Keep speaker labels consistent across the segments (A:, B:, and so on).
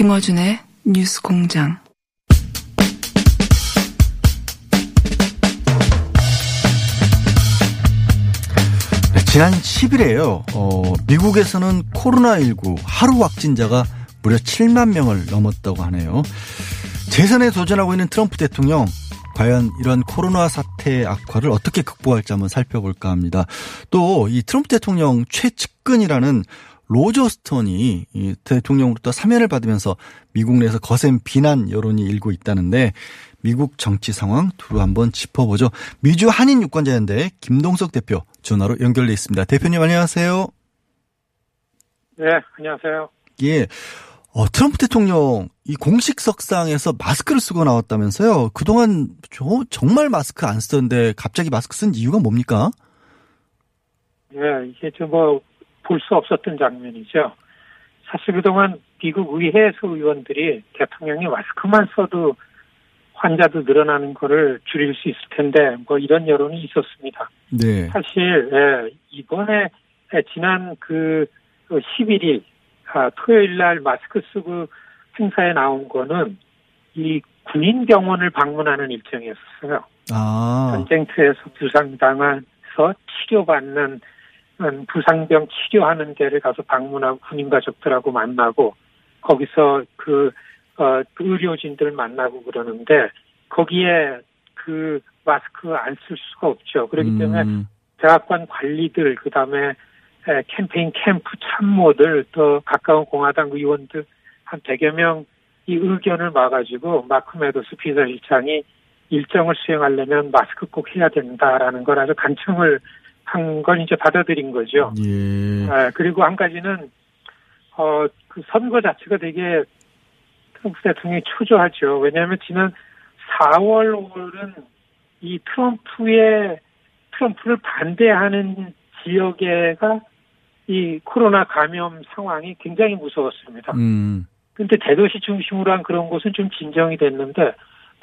A: 김어준의 뉴스 공장.
B: 네, 지난 10일에요. 어, 미국에서는 코로나19 하루 확진자가 무려 7만 명을 넘었다고 하네요. 재선에 도전하고 있는 트럼프 대통령 과연 이런 코로나 사태 악화를 어떻게 극복할지 한번 살펴볼까 합니다. 또 이 트럼프 대통령 최측근이라는 로저 스톤이 이 대통령으로부터 사면을 받으면서 미국 내에서 거센 비난 여론이 일고 있다는데 미국 정치 상황 두루 한번 짚어보죠. 미주 한인 유권자연대 김동석 대표 전화로 연결돼 있습니다. 대표님 안녕하세요.
C: 네, 안녕하세요.
B: 예. 어, 트럼프 대통령 이 공식 석상에서 마스크를 쓰고 나왔다면서요. 그동안 저, 정말 마스크 안 쓰던데 갑자기 마스크 쓴 이유가 뭡니까?
C: 네, 이게 저뭐 볼 수 없었던 장면이죠. 사실 그동안 미국 의회에서 의원들이 대통령이 마스크만 써도 환자도 늘어나는 거를 줄일 수 있을 텐데 뭐 이런 여론이 있었습니다.
B: 네.
C: 사실 예, 이번에 예, 지난 그 11일 아, 토요일 날 마스크 쓰고 행사에 나온 거는 이 군인 병원을 방문하는 일정이었어요.
B: 아.
C: 전쟁터에서 부상당해서 치료받는 음, 부상병 치료하는 데를 가서 방문하고 군인 가족들하고 만나고 거기서 그, 어, 그 의료진들 만나고 그러는데 거기에 그 마스크 안 쓸 수가 없죠. 그렇기 때문에
B: 음,
C: 대학관 관리들 그다음에 에, 캠페인 캠프 참모들 또 가까운 공화당 의원들 한 100여 명 이 의견을 막아가지고 마크 메도스 비서실장이 일정을 수행하려면 마스크 꼭 해야 된다라는 걸 아주 간청을 한건 이제 받아들인 거죠.
B: 예.
C: 아, 그리고 한 가지는 어 그 선거 자체가 되게 트럼프 대통령이 초조하죠. 왜냐하면 지난 4월 5월은 이 트럼프의 트럼프를 반대하는 지역에가 이 코로나 감염 상황이 굉장히 무서웠습니다.
B: 음.
C: 근데 대도시 중심으로 한 그런 곳은 좀 진정이 됐는데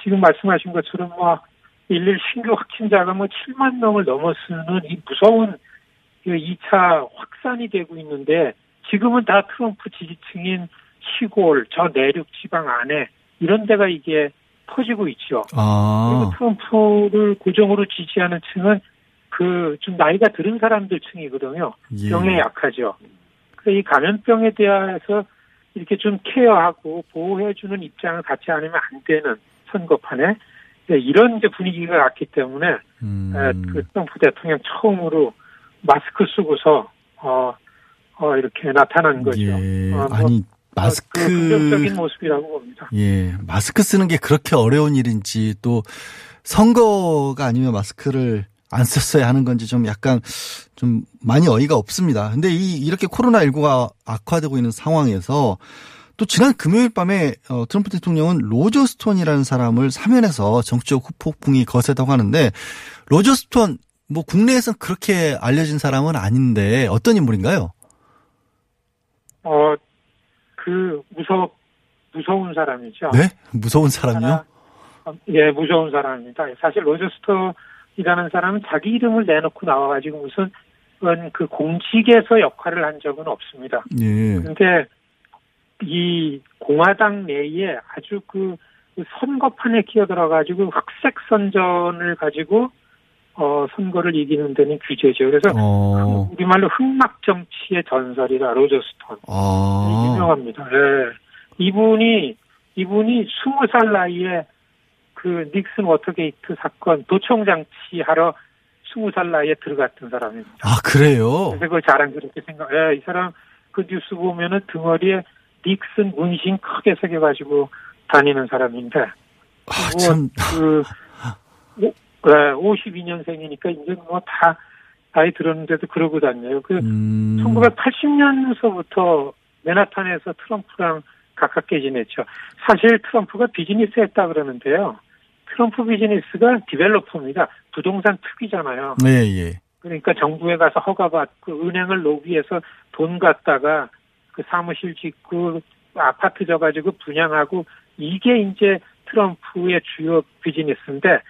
C: 지금 말씀하신 것처럼 뭐 일일 신규 확진자가 뭐 7만 명을 넘어서는 이 무서운 그 2차 확산이 되고 있는데 지금은 다 트럼프 지지층인 시골, 저 내륙 지방 안에 이런 데가 이게 퍼지고 있죠.
B: 아.
C: 그리고 트럼프를 고정으로 지지하는 층은 그 좀 나이가 들은 사람들 층이거든요.
B: 예.
C: 병에 약하죠. 그이 감염병에 대해서 이렇게 좀 케어하고 보호해주는 입장을 갖지 않으면 안 되는 선거판에 네, 이런 이제 분위기가 왔기 때문에
B: 음.
C: 에, 그 트럼프 대통령 처음으로 마스크 쓰고서 어, 어 이렇게 나타난 거죠.
B: 예.
C: 어, 뭐,
B: 아니,
C: 그
B: 마스크.
C: 긍정적인 모습이라고 봅니다.
B: 예. 마스크 쓰는 게 그렇게 어려운 일인지 또 선거가 아니면 마스크를 안 썼어야 하는 건지 좀 약간 좀 많이 어이가 없습니다. 근데 이 이렇게 코로나 19가 악화되고 있는 상황에서 또 지난 금요일 밤에 어, 트럼프 대통령은 로저 스톤이라는 사람을 사면해서 정치적 후폭풍이 거세다고 하는데 로저 스톤 뭐 국내에서 그렇게 알려진 사람은 아닌데 어떤 인물인가요?
C: 어, 그 무서 무서운 사람이죠.
B: 네? 무서운 사람이요?
C: 어, 예, 무서운 사람입니다. 사실 로저 스톤이라는 사람은 자기 이름을 내놓고 나와가지고 무슨 그 공직에서 역할을 한 적은 없습니다.
B: 예.
C: 근데 이 공화당 내에 아주 그 선거판에 끼어들어가지고 흑색 선전을 가지고 어 선거를 이기는 데는 귀재죠. 그래서
B: 어.
C: 우리말로 흑막 정치의 전설이라 로저 스톤
B: 아.
C: 유명합니다. 예. 이분이 이분이 스무 살 나이에 그 닉슨 워터게이트 사건 도청 장치 하러 스무 살 나이에 들어갔던 사람입니다.
B: 아, 그래요?
C: 그래서 그 자랑스럽게 생각. 예, 이 사람 그 뉴스 보면은 등허리에 닉슨 문신 크게 새겨가지고 다니는 사람인데.
B: 아, 참.
C: 그, 오, 네, 52년생이니까 이제 뭐 다 나이 들었는데도 그러고 다녀요. 그
B: 음.
C: 1980년서부터 맨하탄에서 트럼프랑 가깝게 지냈죠. 사실 트럼프가 비즈니스 했다 그러는데요. 트럼프 비즈니스가 디벨로퍼입니다. 부동산 특이잖아요.
B: 예, 예.
C: 그러니까 정부에 가서 허가받고 은행을 로비해서 돈 갖다가 그 사무실 짓고 아파트 져가지고 분양하고 이게 이제 트럼프의 주요 비즈니스인데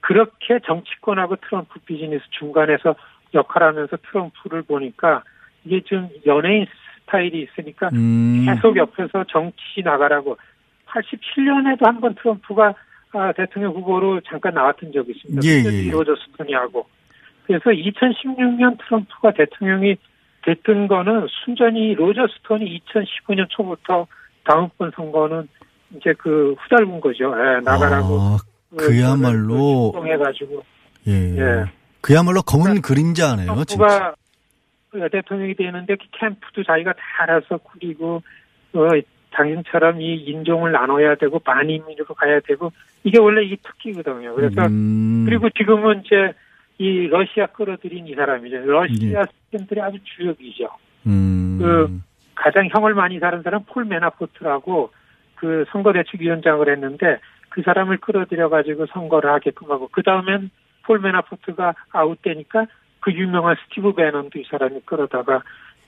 C: 그렇게 정치권하고 트럼프 비즈니스 중간에서 역할하면서 트럼프를 보니까 이게 좀 연예인 스타일이 있으니까
B: 음.
C: 계속 옆에서 정치 나가라고 87년에도 한 번 트럼프가 아, 대통령 후보로 잠깐 나왔던 적이 있습니다.
B: 예, 예, 예.
C: 이루어졌으니 하고. 그래서 2016년 트럼프가 대통령이 됐던 거는 순전히 로저 스톤이 2015년 초부터 다음번 선거는 이제 그 후달군 거죠. 예, 나가라고.
B: 아, 그야말로.
C: 해가지고
B: 예.
C: 예.
B: 그야말로 검은 그림자네요, 진짜.
C: 그 대통령이 되는데 그 캠프도 자기가 다 알아서 꾸리고 어, 당신처럼 이 인종을 나눠야 되고 반이민으로 가야 되고 이게 원래 이 특기거든요. 그래서
B: 음.
C: 그리고 지금은 이제 이 러시아 끌어들인 이 사람이죠. 러시아 스캔들의 아주 주역이죠.
B: 음.
C: 그 가장 형을 많이 받은 사람 폴 메나포트라고 그 선거 대책 위원장을 했는데 그 사람을 끌어들여 가지고 선거를 하게끔 하고 그 다음엔 폴 메나포트가 아웃되니까 그 유명한 스티브 베넌도 이 사람이 끌어다가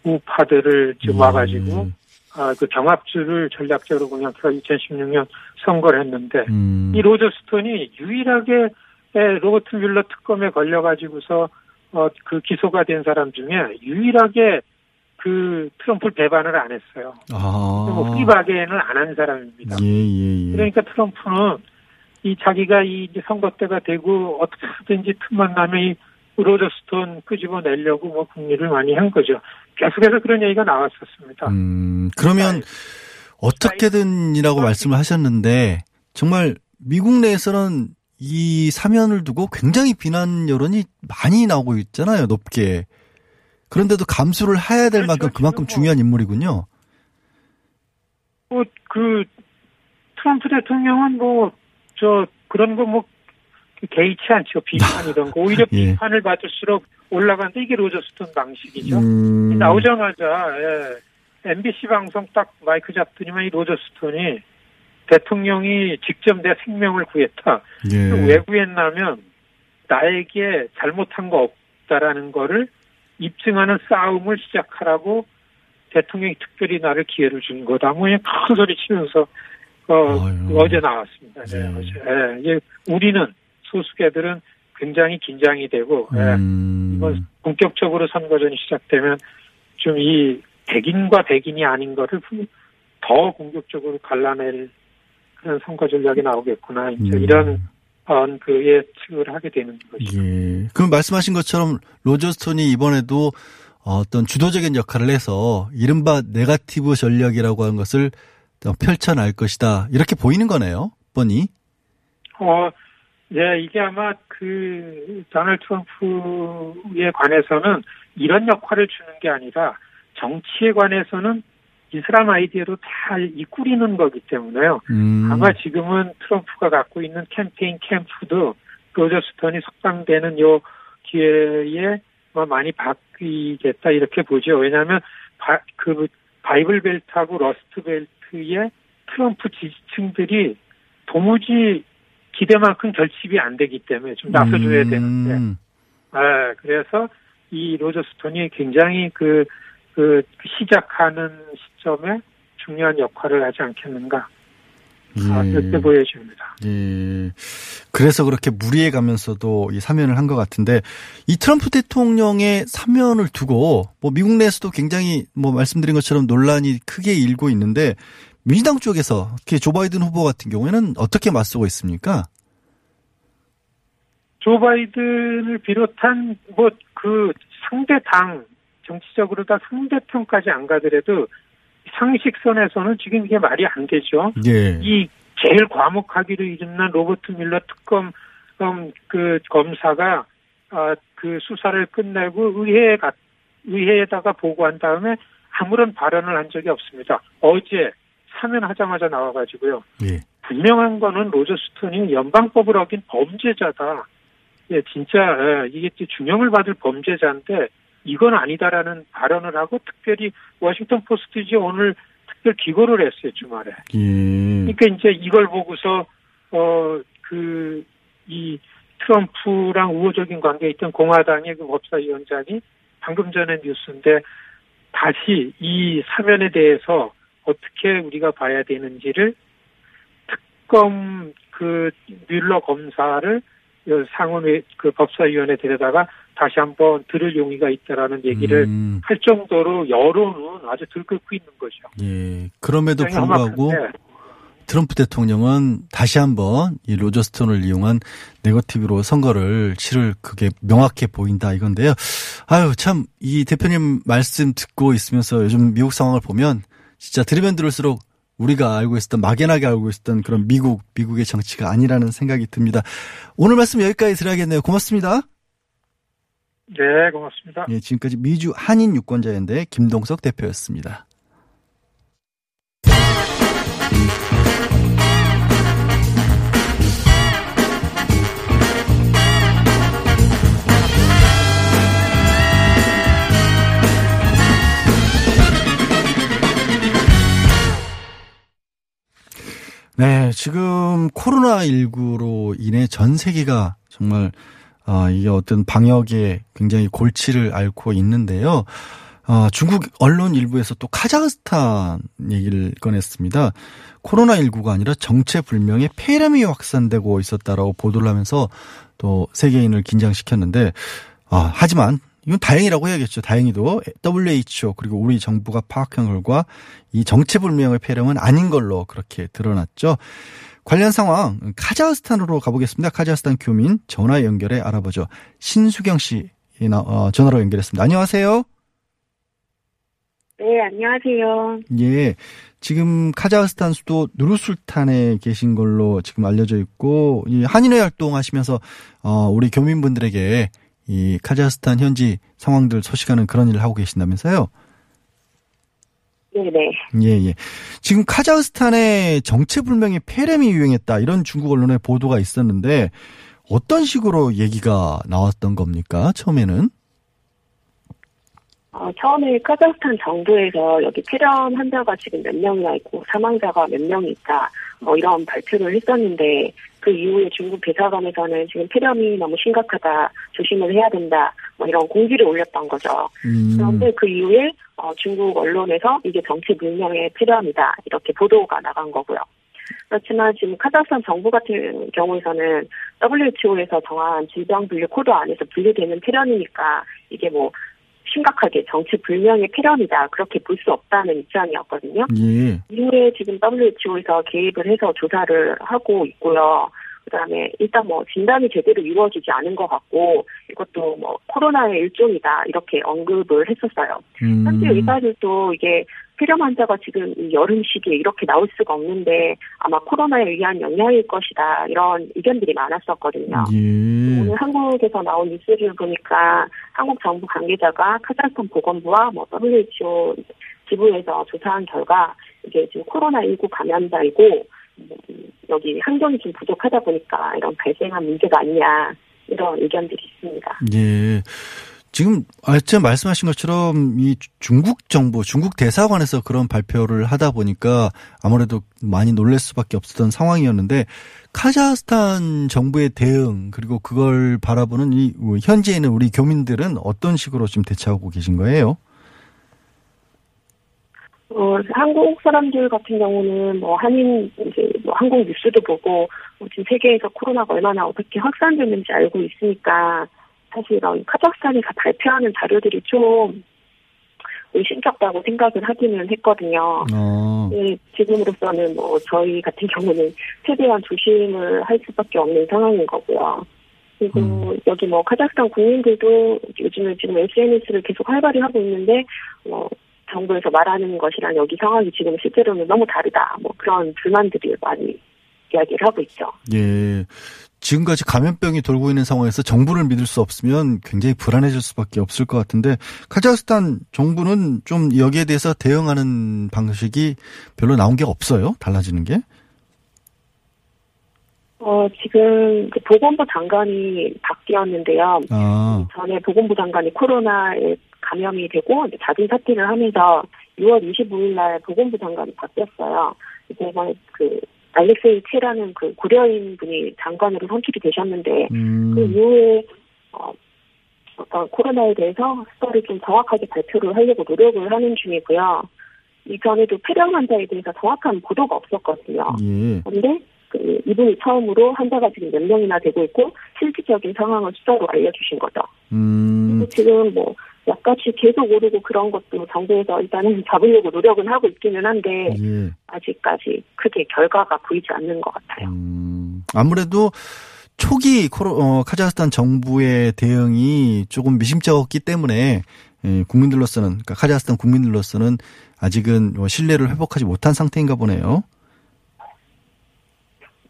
C: 우파들을 좀 와가지고
B: 음.
C: 아, 그 경합주를 전략적으로 그냥 2016년 선거를 했는데
B: 음.
C: 이 로저 스톤이 유일하게 에, 로버트 뮬러 특검에 걸려가지고서 어, 그 기소가 된 사람 중에 유일하게 그 트럼프를 배반을 안 했어요.
B: 아.
C: 뭐 프리바겐을 안한 사람입니다.
B: 예, 예, 예.
C: 그러니까 트럼프는 이 자기가 이 선거 때가 되고 어떻게든지 틈만 나면 이 로저 스톤 끄집어내려고 뭐 국리를 많이 한 거죠. 계속해서 그런 얘기가 나왔었습니다.
B: 음, 그러면 어떻게든이라고 말씀을 하셨는데 정말 미국 내에서는 이 사면을 두고 굉장히 비난 여론이 많이 나오고 있잖아요, 높게. 그런데도 감수를 해야 될 만큼 그만큼 중요한 인물이군요.
C: 뭐, 그, 트럼프 대통령은 뭐, 저, 그런 거 뭐, 개의치 않죠. 비판 이런 거. 오히려
B: 예.
C: 비판을 받을수록 올라가는데 이게 로저스톤 방식이죠.
B: 음.
C: 나오자마자, 예, MBC 방송 딱 마이크 잡더니만 이 로저스톤이 대통령이 직접 내 생명을 구했다.
B: 예.
C: 왜 구했냐면, 나에게 잘못한 거 없다라는 거를 입증하는 싸움을 시작하라고 대통령이 특별히 나를 기회를 준 거다. 뭐, 그냥 큰 소리 치면서, 어,
B: 아유.
C: 어제 나왔습니다. 네,
B: 네.
C: 어제. 예, 우리는 소수계들은 굉장히 긴장이 되고, 예,
B: 음.
C: 이번 본격적으로 선거전이 시작되면 좀 이 백인과 백인이 아닌 거를 더 공격적으로 갈라낼 그런 선거 전략이 나오겠구나. 이제
B: 음.
C: 이런 어, 그 예측을 하게 되는 거죠.
B: 예. 그럼 말씀하신 것처럼 로저 스톤이 이번에도 어떤 주도적인 역할을 해서 이른바 네가티브 전략이라고 하는 것을 펼쳐날 것이다. 이렇게 보이는 거네요. 뻔히.
C: 어, 네, 이게 아마 그 도널드 트럼프에 관해서는 이런 역할을 주는 게 아니라 정치에 관해서는 이슬람 아이디어로 다 이꾸리는 거기 때문에요.
B: 음.
C: 아마 지금은 트럼프가 갖고 있는 캠페인 캠프도 로저 스톤이 석방되는 요 기회에 뭐 많이 바뀌겠다 이렇게 보죠. 왜냐하면 바, 그 바이블 벨트하고 러스트 벨트의 트럼프 지지층들이 도무지 기대만큼 결집이 안 되기 때문에 좀 나서줘야
B: 음.
C: 되는데, 아, 그래서 이 로저 스톤이 굉장히 그, 그 시작하는 시점에 중요한 역할을 하지 않겠는가
B: 예.
C: 아, 그렇게 보여집니다.
B: 예. 그래서 그렇게 무리해 가면서도 이 사면을 한 것 같은데 이 트럼프 대통령의 사면을 두고 뭐 미국 내에서도 굉장히 뭐 말씀드린 것처럼 논란이 크게 일고 있는데 민주당 쪽에서 특히 조 바이든 후보 같은 경우에는 어떻게 맞서고 있습니까?
C: 조 바이든을 비롯한 뭐 그 상대 당 정치적으로 다 상대편까지 안 가더라도 상식선에서는 지금 이게 말이 안 되죠.
B: 예.
C: 이 제일 과묵하기로 이름난 로버트 밀러 특검 음, 그 검사가 아, 그 수사를 끝내고 의회에 가, 의회에다가 보고한 다음에 아무런 발언을 한 적이 없습니다. 어제 사면하자마자 나와가지고요.
B: 예.
C: 분명한 거는 로저 스톤이 연방법을 어긴 범죄자다. 예, 진짜 예, 이게 중형을 받을 범죄자인데 이건 아니다라는 발언을 하고 특별히 워싱턴 포스트지 오늘 특별 기고를 했어요 주말에.
B: 예.
C: 그러니까 이제 이걸 보고서 어 그 이 트럼프랑 우호적인 관계에 있던 공화당의 그 법사위원장이 방금 전에 뉴스인데 다시 이 사면에 대해서 어떻게 우리가 봐야 되는지를 특검 그 뮬러 검사를 상원의 그 법사위원회 데려다가 다시 한번 들을 용의가 있다라는 얘기를
B: 음,
C: 할 정도로 여론은 아주 들끓고 있는 거죠.
B: 예. 그럼에도 불구하고 트럼프 대통령은 다시 한번 이 로저 스톤을 이용한 네거티브로 선거를 치를 그게 명확해 보인다 이건데요. 아유 참 이 대표님 말씀 듣고 있으면서 요즘 미국 상황을 보면 진짜 들으면 들을수록 우리가 알고 있었던 막연하게 알고 있었던 그런 미국 미국의 정치가 아니라는 생각이 듭니다. 오늘 말씀 여기까지 드려야겠네요. 고맙습니다.
C: 네, 고맙습니다.
B: 예, 지금까지 미주 한인 유권자연대 김동석 대표였습니다. 네, 지금 코로나19로 인해 전 세계가 정말 아, 이게 어떤 방역에 굉장히 골치를 앓고 있는데요. 아, 중국 언론 일부에서 또 카자흐스탄 얘기를 꺼냈습니다. 코로나19가 아니라 정체불명의 폐렴이 확산되고 있었다라고 보도를 하면서 또 세계인을 긴장시켰는데, 아, 하지만 이건 다행이라고 해야겠죠. 다행히도 WHO 그리고 우리 정부가 파악한 결과 이 정체불명의 폐렴은 아닌 걸로 그렇게 드러났죠. 관련 상황 카자흐스탄으로 가보겠습니다. 카자흐스탄 교민 전화 연결해 알아보죠. 신수경 씨 어, 전화로 연결했습니다. 안녕하세요.
D: 네, 안녕하세요.
B: 예. 지금 카자흐스탄 수도 누르술탄에 계신 걸로 지금 알려져 있고 이 한인회 활동하시면서 어, 우리 교민분들에게 이 카자흐스탄 현지 상황들 소식하는 그런 일을 하고 계신다면서요?
D: 네네.
B: 예, 예. 지금 카자흐스탄에 정체불명의 폐렴이 유행했다. 이런 중국 언론의 보도가 있었는데 어떤 식으로 얘기가 나왔던 겁니까? 처음에는?
D: 어, 처음에 카자흐스탄 정부에서 여기 폐렴 환자가 지금 몇 명이나 있고 사망자가 몇 명이 있다. 뭐 이런 발표를 했었는데 그 이후에 중국 대사관에서는 지금 폐렴이 너무 심각하다. 조심을 해야 된다. 뭐 이런 공지를 올렸던 거죠.
B: 음.
D: 그런데 그 이후에 어, 중국 언론에서 이게 정체불명의 폐렴이다. 이렇게 보도가 나간 거고요. 그렇지만 지금 카자흐스탄 정부 같은 경우에서는 WHO에서 정한 질병 분류 코드 안에서 분류되는 폐렴이니까 이게 뭐 심각하게 정체불명의 폐렴이다. 그렇게 볼 수 없다는 입장이었거든요.
B: 예.
D: 이후에 지금 WHO에서 개입을 해서 조사를 하고 있고요. 그다음에 일단 뭐 진단이 제대로 이루어지지 않은 것 같고 이것도 뭐 코로나의 일종이다 이렇게 언급을 했었어요.
B: 음.
D: 현재 의사들도 이게 폐렴 환자가 지금 이 여름 시기에 이렇게 나올 수가 없는데 아마 코로나에 의한 영향일 것이다 이런 의견들이 많았었거든요.
B: 예.
D: 오늘 한국에서 나온 뉴스를 보니까 한국 정부 관계자가 카자흐스탄 보건부와 뭐 WHO 지부에서 조사한 결과 이게 지금 코로나19 감염자이고 여기 환경이 좀 부족하다 보니까 이런 발생한 문제가 아니냐 이런 의견들이 있습니다.
B: 예. 지금 아까 말씀하신 것처럼 이 중국 정부, 중국 대사관에서 그런 발표를 하다 보니까 아무래도 많이 놀랄 수밖에 없었던 상황이었는데 카자흐스탄 정부의 대응 그리고 그걸 바라보는 이 현지에 있는 우리 교민들은 어떤 식으로 지금 대처하고 계신 거예요?
D: 어, 어, 한국 사람들 같은 경우는 뭐 한인 이제 뭐 한국 뉴스도 보고 뭐 지금 세계에서 코로나가 얼마나 어떻게 확산되는지 알고 있으니까 사실 이런 카자흐스탄에서 발표하는 자료들이 좀 의심스럽다고 생각을 하기는 했거든요.
B: 어.
D: 네, 지금으로서는 뭐 저희 같은 경우는 최대한 조심을 할 수밖에 없는 상황인 거고요. 그리고
B: 음.
D: 여기 뭐 카자흐스탄 국민들도 요즘은 지금 SNS를 계속 활발히 하고 있는데 뭐 정부에서 말하는 것이랑 여기 상황이 지금 실제로는 너무 다르다. 뭐 그런 불만들이 많이 이야기를 하고 있죠.
B: 예. 지금까지 감염병이 돌고 있는 상황에서 정부를 믿을 수 없으면 굉장히 불안해질 수밖에 없을 것 같은데 카자흐스탄 정부는 좀 여기에 대해서 대응하는 방식이 별로 나온 게 없어요. 달라지는 게.
D: 어, 지금 그 보건부 장관이 바뀌었는데요.
B: 아.
D: 전에 보건부 장관이 코로나에 감염이 되고 자진 사퇴를 하면서 6월 25일 날 보건부 장관이 바뀌었어요. 이번에 그 알렉세이 체라는 그 고려인 분이 장관으로 선출이 되셨는데
B: 음.
D: 그 이후에 어, 어떤 코로나에 대해서 스토리 좀 정확하게 발표를 하려고 노력을 하는 중이고요. 이전에도 폐렴 환자에 대해서 정확한 보도가 없었거든요.
B: 예.
D: 그런데 그 이분이 처음으로 환자가 지금 몇 명이나 되고 있고 실질적인 상황을 숫자로 알려주신 거죠.
B: 음.
D: 그리고 지금 뭐 약간씩 계속 오르고 그런 것도 정부에서 일단은 잡으려고 노력은 하고 있기는 한데
B: 예.
D: 아직까지 크게 결과가 보이지 않는 것 같아요.
B: 음. 아무래도 초기 코로, 어, 카자흐스탄 정부의 대응이 조금 미심쩍었기 때문에 예, 국민들로서는 그러니까 카자흐스탄 국민들로서는 아직은 뭐 신뢰를 회복하지 못한 상태인가 보네요.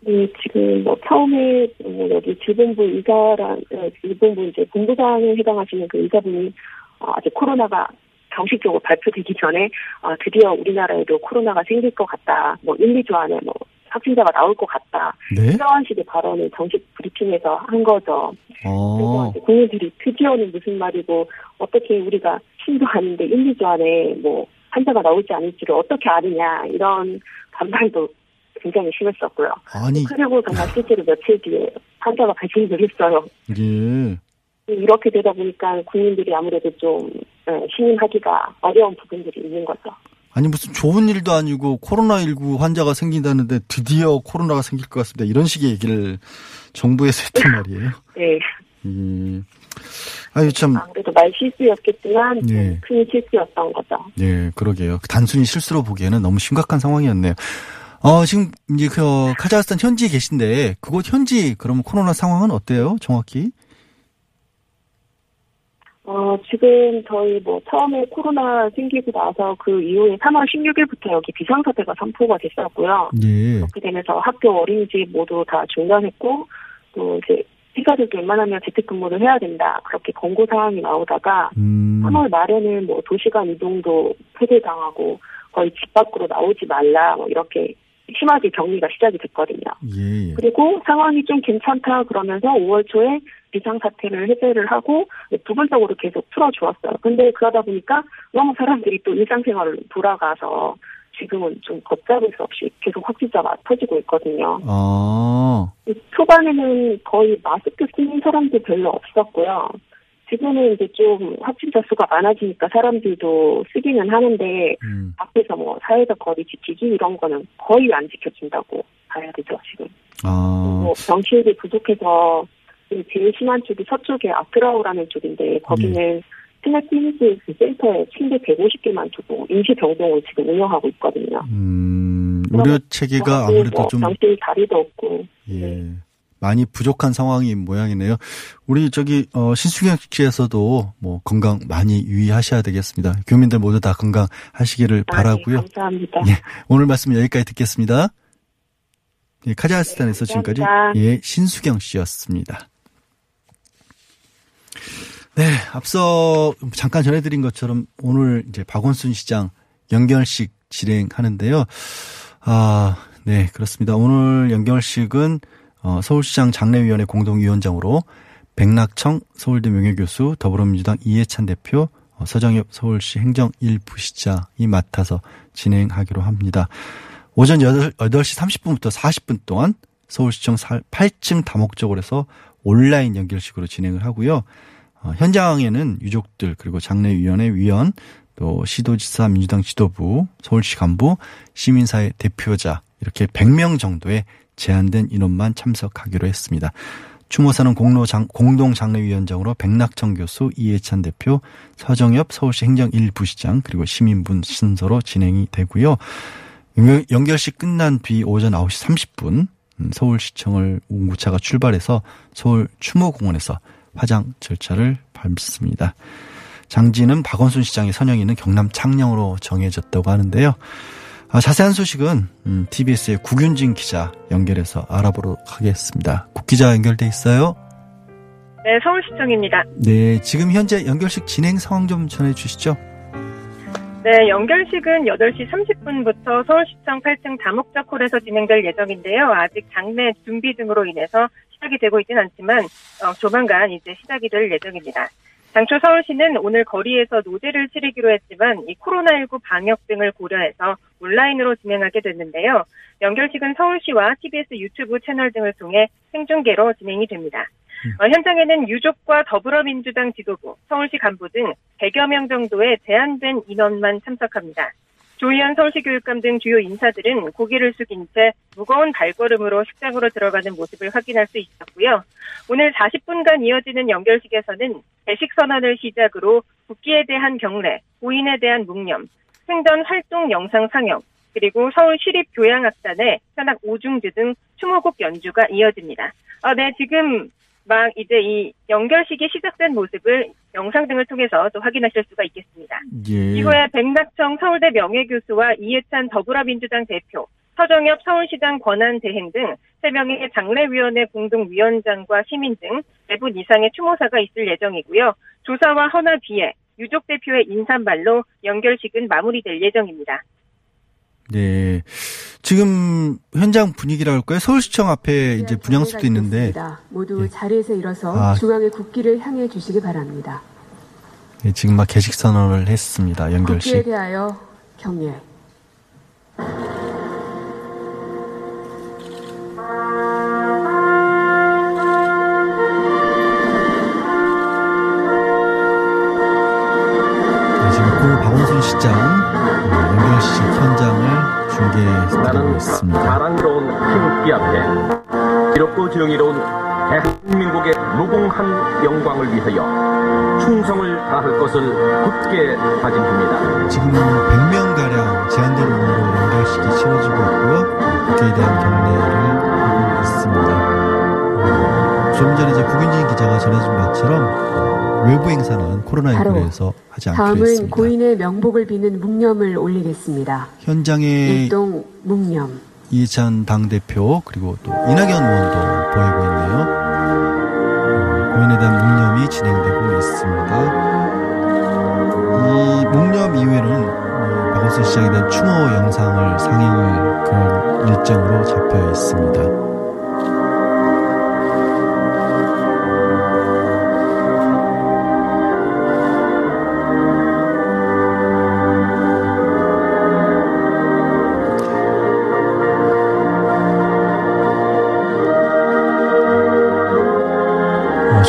D: 네, 지금 뭐 처음에 뭐 여기 질본부 어, 질본부 이제 본부장에 해당하시는 그 의사분이 어, 아직 코로나가 정식적으로 발표되기 전에 어, 드디어 우리나라에도 코로나가 생길 것 같다. 뭐 1, 2주 안에 뭐 확진자가 나올 것 같다.
B: 네.
D: 이러한 식의 발언을 정식 브리핑에서 한 거죠. 그래서
B: 어.
D: 이제 국민들이 드디어는 무슨 말이고 어떻게 우리가 신도 아닌데 1, 2주 안에 뭐 환자가 나올지 아닐지를 어떻게 아느냐 이런 반발도 굉장히 심했었고요.
B: 아니,
D: 그리고 정말 실제로 며칠 뒤에 환자가 발생을 했어요.
B: 예.
D: 이렇게 되다 보니까 국민들이 아무래도 좀 예, 신임하기가 어려운 부분들이 있는 거죠.
B: 아니 무슨 좋은 일도 아니고 코로나19 환자가 생긴다는데 드디어 코로나가 생길 것 같습니다. 이런 식의 얘기를 정부에서 했단 말이에요.
D: 네,
B: 예. 아유 참,
D: 아무래도 말 실수였겠지만 좀
B: 예.
D: 큰 실수였던 거죠.
B: 예, 그러게요. 단순히 실수로 보기에는 너무 심각한 상황이었네요. 어, 지금 이제 그 어, 카자흐스탄 현지에 계신데 그곳 현지 그럼 코로나 상황은 어때요? 정확히?
D: 어, 지금 저희 뭐 처음에 코로나 생기고 나서 그 이후에 3월 16일부터 여기 비상사태가 선포가 됐었고요.
B: 예.
D: 그렇게 되면서 학교 어린이집 모두 다 중단했고 또 이제 피가들도 웬만하면 재택근무를 해야 된다 그렇게 권고 사항이 나오다가
B: 음.
D: 3월 말에는 뭐 도시간 이동도 폐쇄당하고 거의 집 밖으로 나오지 말라 뭐 이렇게 심하게 격리가 시작이 됐거든요.
B: 예, 예.
D: 그리고 상황이 좀 괜찮다 그러면서 5월 초에 비상사태를 해제를 하고 부분적으로 계속 풀어주었어요. 근데 그러다 보니까 너무 사람들이 또 일상생활로 돌아가서 지금은 좀 걷잡을 수 없이 계속 확진자가 터지고 있거든요.
B: 아,
D: 초반에는 거의 마스크 쓰는 사람도 별로 없었고요. 지금은 이제 좀 확진자 수가 많아지니까 사람들도 쓰기는 하는데
B: 음.
D: 밖에서 뭐 사회적 거리 지키기 이런 거는 거의 안 지켜진다고 봐야 되죠 지금.
B: 아,
D: 뭐 병실이 부족해서 제일 심한 쪽이 서쪽의 아트라우라는 쪽인데 거기는 스마트니스 그 센터에 침대 150개만 두고 임시 병동을 지금 운영하고 있거든요.
B: 음, 의료 체계가
D: 뭐
B: 아무래도 좀
D: 병실 자리도 없고
B: 예. 많이 부족한 상황인 모양이네요. 우리 저기 어 신수경 씨에서도 뭐 건강 많이 유의하셔야 되겠습니다. 교민들 모두 다 건강하시기를
D: 아,
B: 바라고요.
D: 네, 감사합니다.
B: 예. 오늘 말씀 여기까지 듣겠습니다. 예, 카자흐스탄에서 지금까지
D: 감사합니다.
B: 예, 신수경 씨였습니다. 네, 앞서 잠깐 전해드린 것처럼 오늘 이제 박원순 시장 연결식 진행하는데요. 아, 네, 그렇습니다. 오늘 연결식은 어, 서울시장 장례위원회 공동위원장으로 백낙청 서울대 명예교수 더불어민주당 이해찬 대표 어, 서정엽 서울시 행정 1부시장이 맡아서 진행하기로 합니다. 오전 8, 8시 30분부터 40분 동안 서울시청 8층 다목적으로 해서 온라인 연결식으로 진행을 하고요. 어, 현장에는 유족들 그리고 장례위원회 위원 또 시도지사 민주당 지도부, 서울시 간부, 시민사회 대표자 이렇게 100명 정도의 제한된 인원만 참석하기로 했습니다. 추모사는 공로 장, 공동장례위원장으로 백낙천 교수, 이해찬 대표, 서정엽 서울시 행정 1부시장 그리고 시민분 순서로 진행이 되고요. 연결식 끝난 뒤 오전 9시 30분 음, 서울시청을 운구차가 출발해서 서울 추모공원에서 화장 절차를 밟습니다. 장지는 박원순 시장의 선영이 있는 경남 창녕으로 정해졌다고 하는데요. 아, 자세한 소식은 음, TBS의 국윤진 기자 연결해서 알아보도록 하겠습니다. 국 기자 연결돼 있어요?
E: 네, 서울시청입니다.
B: 네, 지금 현재 연결식 진행 상황 좀 전해 주시죠.
E: 네, 연결식은 8시 30분부터 서울시청 8층 다목적 홀에서 진행될 예정인데요. 아직 장례 준비 등으로 인해서 시작이 되고 있지는 않지만 어, 조만간 이제 시작이 될 예정입니다. 당초 서울시는 오늘 거리에서 노제를 치르기로 했지만 이 코로나19 방역 등을 고려해서 온라인으로 진행하게 됐는데요. 연결식은 서울시와 TBS 유튜브 채널 등을 통해 생중계로 진행이 됩니다. 어, 현장에는 유족과 더불어민주당 지도부, 서울시 간부 등 100여 명 정도의 제한된 인원만 참석합니다. 조희연 서울시 교육감 등 주요 인사들은 고개를 숙인 채 무거운 발걸음으로 식장으로 들어가는 모습을 확인할 수 있었고요. 오늘 40분간 이어지는 연결식에서는 배식 선언을 시작으로 국기에 대한 경례, 고인에 대한 묵념, 생전 활동 영상 상영, 그리고 서울시립교향악단의 현악 오중주 등 추모곡 연주가 이어집니다. 아, 네, 지금 막 이제 이 연결식이 시작된 모습을 영상 등을 통해서 또 확인하실 수가 있겠습니다.
B: 예.
E: 이후에 백낙청 서울대 명예교수와 이해찬 더불어민주당 대표, 서정엽 서울시장 권한대행 등 3명의 장례위원회 공동위원장과 시민 등 4분 이상의 추모사가 있을 예정이고요. 조사와 헌화 뒤에 유족 대표의 인사말로 연결식은 마무리될 예정입니다.
B: 네. 지금 현장 분위기라 할까요? 서울시청 앞에 이제 분향소도 있는데
F: 모두
B: 예.
F: 자리에서 일어서
B: 아.
F: 중앙의 국기를 향해 주시기 바랍니다.
B: 네, 지금 막 개식 선언을 했습니다.
F: 국기에
B: 연결식.
F: 대하여 경례.
B: 중계해드리고 있습니다.
G: 자랑스러운 희극기 앞에 이롭고 정의로운 대한민국의 무궁한 영광을 위하여 충성을 다할 것을 굳게 다짐합니다.
B: 지금 100명 가량 제한된 인원으로 연결식이 치러지고 있고요. 국회에 대한 경례를 하고 있습니다. 어, 좀 전에 이제 국윤진 기자가 전해준 것처럼 어, 외부 행사는 코로나19로 해서 하지 않기로
F: 다음은
B: 했습니다.
F: 고인의 명복을 비는 묵념을 올리겠습니다.
B: 현장에
F: 일동 묵념.
B: 이해찬 당대표 그리고 또 이낙연 의원도 보이고 있네요. 어, 고인에 대한 묵념이 진행되고 있습니다. 이 묵념 이후에는 어, 박원순 시장에 대한 추모 영상을 상영할 그런 일정으로 잡혀 있습니다.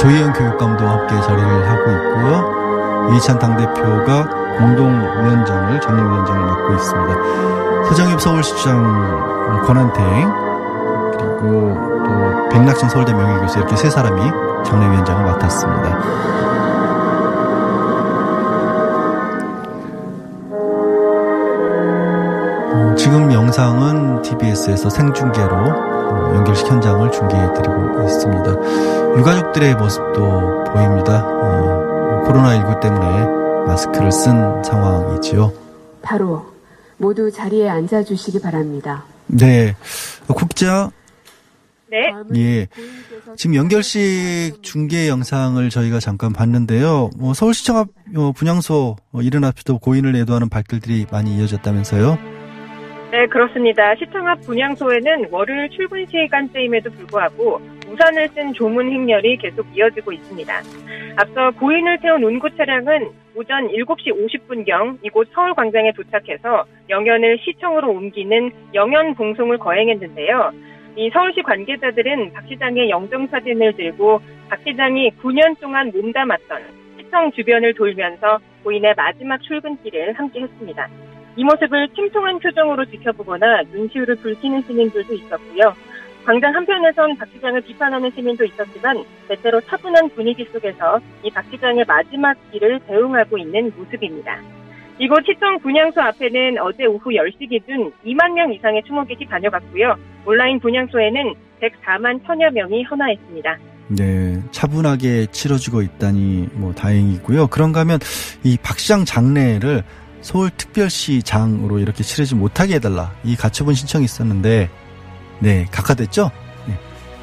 B: 조희연 교육감도 함께 자리를 하고 있고요. 이찬 당대표가 공동위원장을, 장례위원장을 맡고 있습니다. 서정엽 서울시장 권한태행, 그리고 또 백낙천 서울대 명예교수 이렇게 세 사람이 장례위원장을 맡았습니다. 어, 지금 영상은 TBS에서 생중계로 어, 연결식 현장을 중계해드리고 있습니다. 유가족들의 모습도 보입니다. 어, 코로나19 때문에 마스크를 쓴 상황이지요.
F: 바로 모두 자리에 앉아 주시기 바랍니다.
B: 네. 국자,
E: 네.
B: 예. 지금 연결식 중계 영상을 저희가 잠깐 봤는데요. 뭐 서울시청 앞 어, 분향소 어, 이른 앞에도 고인을 애도하는 발길들이 많이 이어졌다면서요?
E: 네, 그렇습니다. 시청 앞 분향소에는 월요일 출근 시간대임에도 불구하고 우산을 쓴 조문 행렬이 계속 이어지고 있습니다. 앞서 고인을 태운 운구 차량은 오전 7시 50분경 이곳 서울광장에 도착해서 영연을 시청으로 옮기는 영연 봉송을 거행했는데요. 이 서울시 관계자들은 박 시장의 영정사진을 들고 박 시장이 9년 동안 몸담았던 시청 주변을 돌면서 고인의 마지막 출근길을 함께 했습니다. 이 모습을 침통한 표정으로 지켜보거나 눈시울을 붉히는 시민들도 있었고요. 광장 한편에선 박 시장을 비판하는 시민도 있었지만 대체로 차분한 분위기 속에서 이 박 시장의 마지막 길을 대응하고 있는 모습입니다. 이곳 시청 분향소 앞에는 어제 오후 10시 기준 2만 명 이상의 추모객이 다녀갔고요. 온라인 분향소에는 104만 천여 명이 헌화했습니다.
B: 네, 차분하게 치러지고 있다니 뭐 다행이고요. 그런가 하면 이 박시장 장례를 서울특별시장으로 이렇게 치르지 못하게 해달라 이 가처분 신청이 있었는데 네 각하됐죠?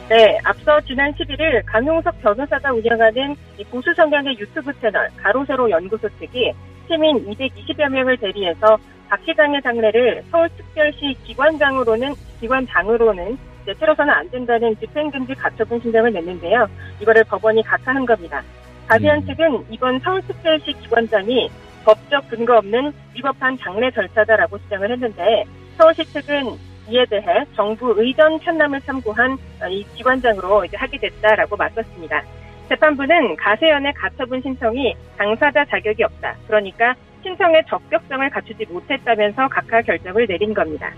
E: 네, 앞서 지난 11일 강용석 변호사가 운영하는 이 보수 성향의 유튜브 채널 가로세로 연구소 측이 시민 220여 명을 대리해서 박 시장의 장례를 서울특별시 기관장으로는 기관장으로는 치러서는 안 된다는 집행금지 가처분 신청을 냈는데요. 이거를 법원이 각하한 겁니다. 가세현 측은 이번 서울특별시 기관장이 법적 근거 없는 위법한 장례 절차다라고 주장을 했는데 서울시 측은 이에 대해 정부 의전 편람을 참고한 이 기관장으로 이제 하게 됐다라고 맞섰습니다. 재판부는 가세연의 가처분 신청이 당사자 자격이 없다. 그러니까 신청의 적격성을 갖추지 못했다면서 각하 결정을 내린 겁니다.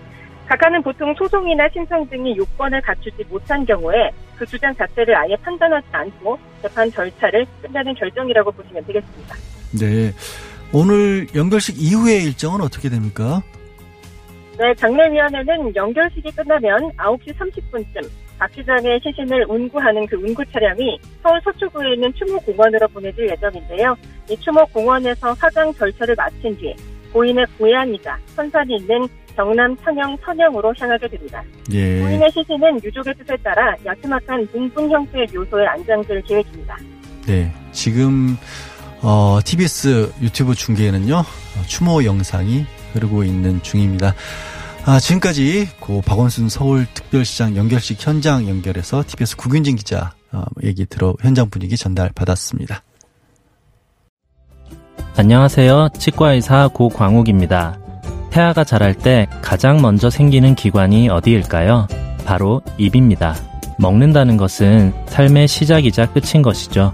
E: 각하는 보통 소송이나 신청 등이 요건을 갖추지 못한 경우에 그 주장 자체를 아예 판단하지 않고 재판 절차를 끝내는 결정이라고 보시면 되겠습니다.
B: 네. 오늘 연결식 이후의 일정은 어떻게 됩니까?
E: 네, 장례위원회는 연결식이 끝나면 9시 30분쯤 박 시장의 시신을 운구하는 그 운구 차량이 서울 서초구에 있는 추모공원으로 보내질 예정인데요. 이 추모공원에서 사장 절차를 마친 뒤 고인의 고향이자 선산이 있는 경남 천영 선영으로 향하게 됩니다.
B: 예.
E: 고인의 시신은 유족의 뜻에 따라 야트막한 붕붕 형태의 묘소에 안장될 계획입니다.
B: 네. 지금 어, TBS 유튜브 중계에는요 어, 추모 영상이 흐르고 있는 중입니다. 아, 지금까지 고 박원순 서울특별시장 연결식 현장 연결해서 TBS 국윤진 기자 어, 얘기 들어 현장 분위기 전달 받았습니다.
H: 안녕하세요. 치과의사 고광욱입니다. 태아가 자랄 때 가장 먼저 생기는 기관이 어디일까요? 바로 입입니다. 먹는다는 것은 삶의 시작이자 끝인 것이죠.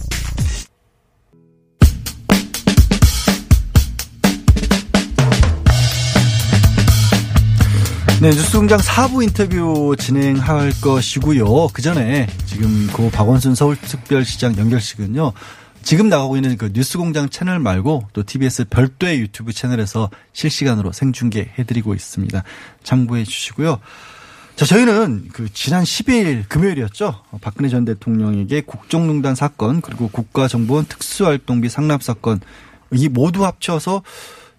B: 네, 뉴스 공장 4부 인터뷰 진행할 것이고요. 그 전에 지금 고 박원순 서울특별시장 연결식은요. 지금 나가고 있는 그 뉴스 공장 채널 말고 또 TBS 별도의 유튜브 채널에서 실시간으로 생중계 해드리고 있습니다. 참고해 주시고요. 자, 저희는 그 지난 10일 금요일이었죠. 박근혜 전 대통령에게 국정농단 사건 그리고 국가정보원 특수활동비 상납 사건 이 모두 합쳐서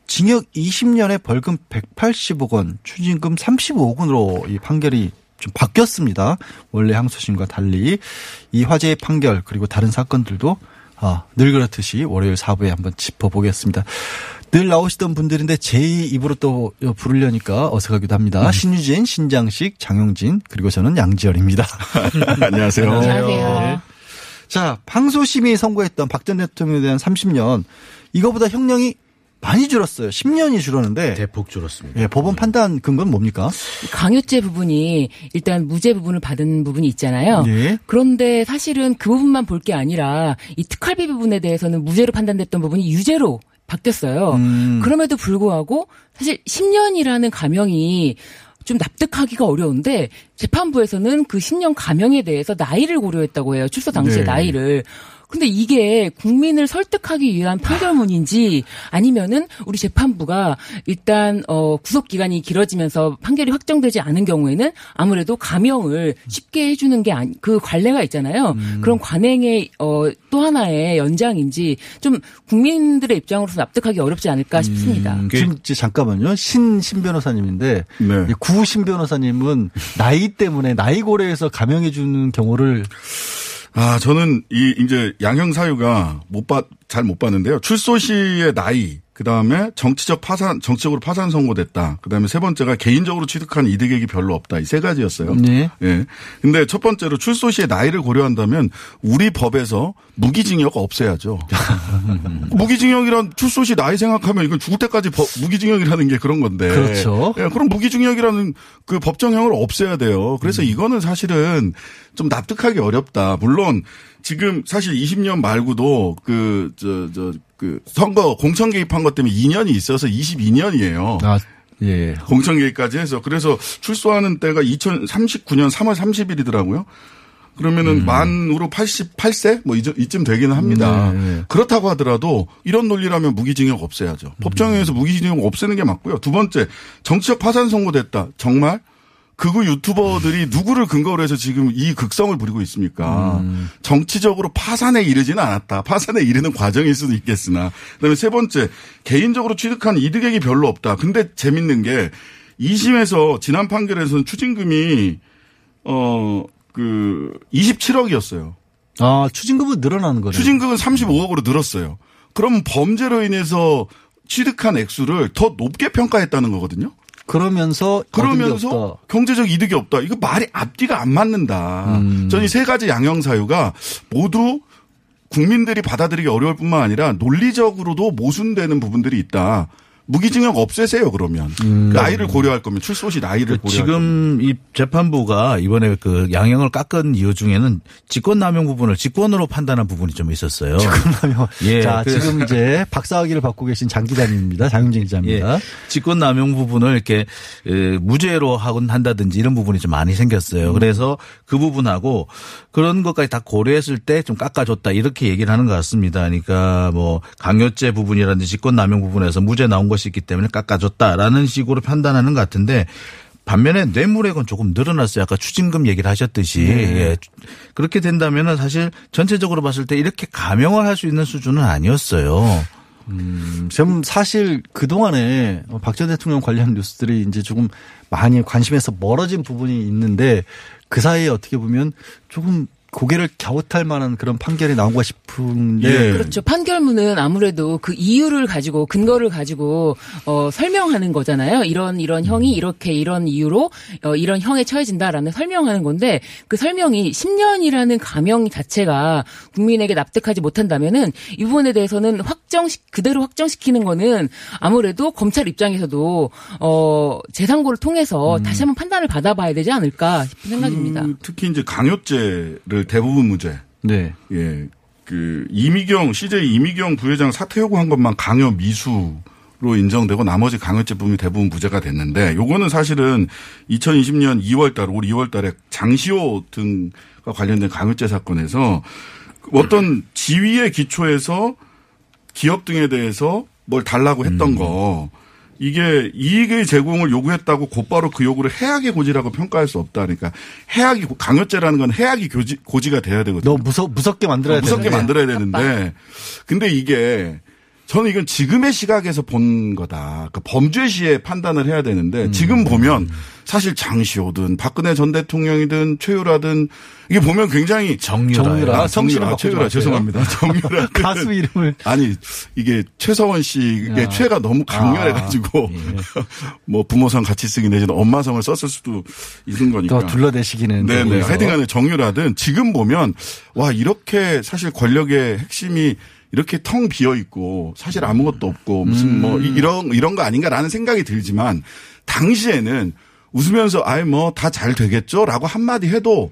B: 징역 20년에 벌금 180억 원, 추징금 35억 원으로 이 판결이 좀 바뀌었습니다. 원래 항소심과 달리 이 화재의 판결 그리고 다른 사건들도 아, 늘 그렇듯이 월요일 4부에 한번 짚어보겠습니다. 늘 나오시던 분들인데 제 입으로 또 부르려니까 어색하기도 합니다. 음. 신유진, 신장식, 장용진 그리고 저는 양지열입니다. 안녕하세요.
I: 안녕하세요. 네.
B: 자, 항소심이 선고했던 박 전 대통령에 대한 30년 이거보다 형량이 많이 줄었어요. 10년이 줄었는데
I: 대폭 줄었습니다.
B: 예, 법원 판단 근거는 뭡니까?
F: 강요죄 부분이 일단 무죄 부분을 받은 부분이 있잖아요.
B: 예.
F: 그런데 사실은 그 부분만 볼 게 아니라 이 특활비 부분에 대해서는 무죄로 판단됐던 부분이 유죄로 바뀌었어요.
B: 음.
F: 그럼에도 불구하고 사실 10년이라는 감형이 좀 납득하기가 어려운데 재판부에서는 그 10년 감형에 대해서 나이를 고려했다고 해요. 출소 당시의
B: 네.
F: 나이를. 근데 이게 국민을 설득하기 위한 판결문인지 아니면은 우리 재판부가 일단 어 구속 기간이 길어지면서 판결이 확정되지 않은 경우에는 아무래도 감형을 쉽게 해주는 게 그 관례가 있잖아요. 그런 관행의 어또 하나의 연장인지 좀 국민들의 입장으로서 납득하기 어렵지 않을까 싶습니다.
B: 음, 지금 잠깐만요. 신, 신 변호사님인데,
I: 네.
B: 이 구신 변호사님은 나이 때문에 나이 고려해서 감형해 주는 경우를
I: 아, 저는 이 이제 양형 사유가 못 봤, 잘 못 봤는데요. 출소 시의 나이, 그 다음에 정치적 파산, 정치적으로 파산 선고됐다. 그 다음에 세 번째가 개인적으로 취득한 이득액이 별로 없다. 이 세 가지였어요.
B: 네.
I: 예. 근데 첫 번째로 출소 시의 나이를 고려한다면 우리 법에서 무기징역 없애야죠. 무기징역이란 출소 시 나이 생각하면 이건 죽을 때까지 법- 무기징역이라는 게 그런 건데.
B: 그렇죠.
I: 예, 그럼 무기징역이라는 그 법정형을 없애야 돼요. 그래서 이거는 사실은 좀 납득하기 어렵다. 물론 지금 사실 20년 말고도 그, 저, 저, 그 선거 공천 개입한 것 때문에 2년이 있어서 22년이에요.
B: 아, 예.
I: 공천 개입까지 해서 그래서 출소하는 때가 2039년 3월 30일이더라고요. 그러면은 만으로 88세 뭐 이쯤, 되기는 합니다.
B: 네, 네.
I: 그렇다고 하더라도 이런 논리라면 무기징역 없애야죠. 법정에서 무기징역 없애는 게 맞고요. 두 번째 정치적 파산 선고됐다. 정말 극우 유튜버들이 누구를 근거로 해서 지금 이 극성을 부리고 있습니까? 정치적으로 파산에 이르지는 않았다. 파산에 이르는 과정일 수도 있겠으나. 그다음에 세 번째 개인적으로 취득한 이득액이 별로 없다. 근데 재밌는 게 2심에서 지난 판결에서는 추징금이 어 그 27억이었어요.
B: 아, 추징금은 늘어나는 거네요.
I: 추징금은 35억으로 늘었어요. 그럼 범죄로 인해서 취득한 액수를 더 높게 평가했다는 거거든요.
B: 그러면서
I: 그러면서
B: 없다.
I: 경제적 이득이 없다. 이거 말이 앞뒤가 안 맞는다.
B: 음.
I: 저는 이 세 가지 양형 사유가 모두 국민들이 받아들이기 어려울 뿐만 아니라 논리적으로도 모순되는 부분들이 있다. 무기징역 없애세요 그러면 나이를 고려할 거면 출소 시 나이를 고려.
J: 음. 그 지금 이 재판부가 이번에 그 양형을 깎은 이유 중에는 직권남용 부분을 직권으로 판단한 부분이 좀 있었어요.
B: 직권남용.
J: 예.
B: 자,
J: 그래서-
B: 지금 이제 박사학위를 받고 계신 장 기자님입니다. 장윤진 기자입니다.
J: 예. 직권남용 부분을 이렇게 에, 무죄로 하곤 한다든지 이런 부분이 좀 많이 생겼어요.
B: 음.
J: 그래서 그 부분하고 그런 것까지 다 고려했을 때 좀 깎아줬다 이렇게 얘기를 하는 것 같습니다. 그러니까 뭐 강요죄 부분이라든지 직권남용 부분에서 무죄 나온 것이 있기 때문에 깎아줬다라는 식으로 판단하는 것 같은데 반면에 뇌물액은 조금 늘어났어요. 아까 추징금 얘기를 하셨듯이.
B: 네.
J: 예. 그렇게 된다면은 사실 전체적으로 봤을 때 이렇게 감형을 할 수 있는 수준은 아니었어요.
B: 음, 좀 사실 그동안에 박 전 대통령 관련 뉴스들이 이제 조금 많이 관심에서 멀어진 부분이 있는데 그 사이에 어떻게 보면 조금 고개를 갸웃할 만한 그런 판결이 나온가 싶은데.
F: 그렇죠. 판결문은 아무래도 그 이유를 가지고 근거를 가지고 어 설명하는 거잖아요. 이런 이런 형이 이렇게 이런 이유로 어 이런 형에 처해진다라는 설명하는 건데 그 설명이 10년이라는 감형 자체가 국민에게 납득하지 못한다면은 이 부분에 대해서는 확정 그대로 확정시키는 거는 아무래도 검찰 입장에서도 어 재상고를 통해서 다시 한번 판단을 받아봐야 되지 않을까 싶은 생각입니다.
I: 그 특히 이제 강요죄를 대부분 무죄.
B: 네.
I: 예. 그 이미경 CJ 이미경 부회장 사퇴 요구한 것만 강요 미수 로 인정되고 나머지 강요죄 부분이 대부분 무죄가 됐는데 요거는 사실은 2020년 2월 달, 올 2월 달에 장시호 등과 관련된 강요죄 사건에서 어떤 지위의 기초에서 기업 등에 대해서 뭘 달라고 했던 거 이게 이익의 제공을 요구했다고 곧바로 그 요구를 해악의 고지라고 평가할 수 없다. 그러니까 해악이 고- 강요죄라는 건 해악이 고지, 고지가 돼야 되거든요.
B: 너 무섭 무섭게 만들어야 돼.
I: 무섭게 만들어야 되는데 근데 이게 저는 이건 지금의 시각에서 본 거다. 그 범죄 시에 판단을 해야 되는데
B: 음.
I: 지금 보면 사실 장시호든 박근혜 전 대통령이든 최유라든 이게 보면 굉장히
B: 정유라. 정유라.
I: 아, 정유라. 최유라. 죄송합니다. 정유라
B: 가수 이름을.
I: 아니 이게 최서원 씨의
B: 야.
I: 최가 너무 강렬해가지고 뭐 부모성 같이 쓰기 내지는 엄마성을 썼을 수도 있는 거니까.
B: 또 둘러대시기는.
I: 네네. 하여튼간에 정유라든 지금 보면 와 이렇게 사실 권력의 핵심이 이렇게 텅 비어 있고 사실 아무것도 없고 무슨 뭐 이- 이런 이런 거 아닌가라는 생각이 들지만 당시에는 웃으면서 아예 뭐다 잘 되겠죠라고 한마디 해도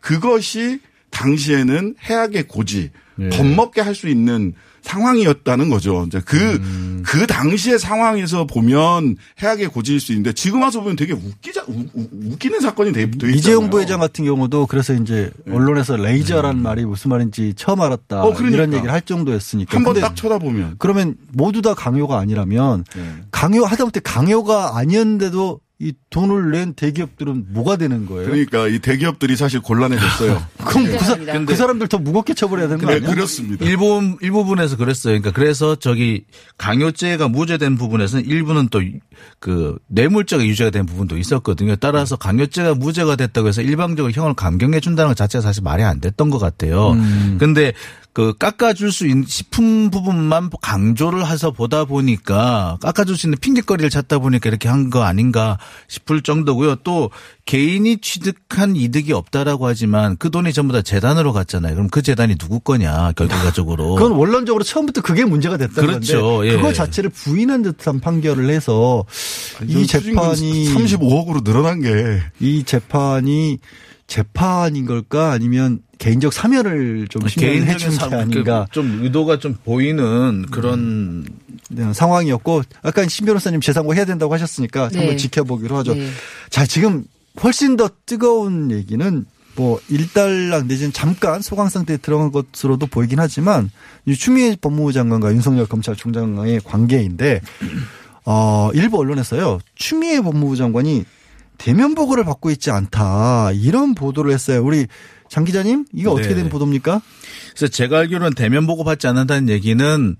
I: 그것이 당시에는 해악의 고지 겁먹게 할 수 있는 상황이었다는 거죠. 이제 그, 그 당시의 상황에서 보면 해악의 고지일 수 있는데 지금 와서 보면 되게 웃기자, 우- 우- 웃기는 사건이 돼, 돼 있잖아요.
B: 이재용 부회장 같은 경우도 그래서 이제 언론에서 레이저란 말이 무슨 말인지 처음 알았다.
I: 네. 어, 그러니까.
B: 이런 얘기를 할 정도였으니까.
I: 한 번 딱 쳐다보면.
B: 그러면 모두 다 강요가 아니라면 강요 하다못해 강요가 아니었는데도 이 돈을 낸 대기업들은 뭐가 되는 거예요?
I: 그러니까 이 대기업들이 사실 곤란해졌어요.
B: 그럼 그, 사, 그 사람들 더 무겁게 처벌해야 되는 거
I: 네? 그렇습니다.
J: 일부 일부분에서 그랬어요. 그러니까 그래서 저기 강요죄가 무죄된 부분에서는 일부는 또 그 뇌물죄가 유죄가 된 부분도 있었거든요. 따라서 강요죄가 무죄가 됐다고 해서 일방적으로 형을 감경해 준다는 것 자체가 사실 말이 안 됐던 것 같아요.
B: 음.
J: 근데 그 깎아줄 수 있는 싶은 부분만 강조를 해서 보다 보니까 깎아줄 수 있는 핑계거리를 찾다 보니까 이렇게 한 거 아닌가 싶을 정도고요. 또 개인이 취득한 이득이 없다라고 하지만 그 돈이 전부 다 재단으로 갔잖아요. 그럼 그 재단이 누구 거냐 결과적으로.
B: 그건 원론적으로 처음부터 그게 문제가 됐던
J: 그렇죠.
B: 건데
J: 예.
B: 그거 자체를 부인한 듯한 판결을 해서 이 재판이
I: 35억으로 늘어난 게
B: 이 재판이 재판인 걸까 아니면 개인적 사면을 좀 심의를 해준 게
J: 사-
B: 아닌가
J: 그좀 의도가 좀 보이는 그런
B: 네, 상황이었고 아까 신 변호사님 재상고 해야 된다고 하셨으니까
J: 네.
B: 한번 지켜보기로 하죠.
J: 네.
B: 자 지금 훨씬 더 뜨거운 얘기는 뭐 일단락 내지는 잠깐 소강 상태에 들어간 것으로도 보이긴 하지만 이 추미애 법무부 장관과 윤석열 검찰총장의 관계인데 어 일부 언론에서요 추미애 법무부 장관이 대면 보고를 받고 있지 않다 이런 보도를 했어요. 우리 장 기자님 이거 어떻게
J: 네.
B: 된 보도입니까?
J: 그래서 제가 알기로는 대면 보고 받지 않는다는 얘기는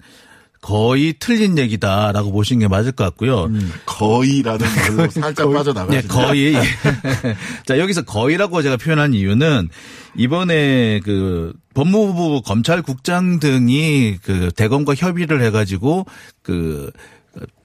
J: 거의 틀린 얘기다라고 보시는 게 맞을 것 같고요.
I: 거의라는 말로 살짝 빠져나가시네요.
J: 예, 거의. 자, 여기서 거의라고 제가 표현한 이유는 이번에 그 법무부 검찰국장 등이 그 대검과 협의를 해가지고 그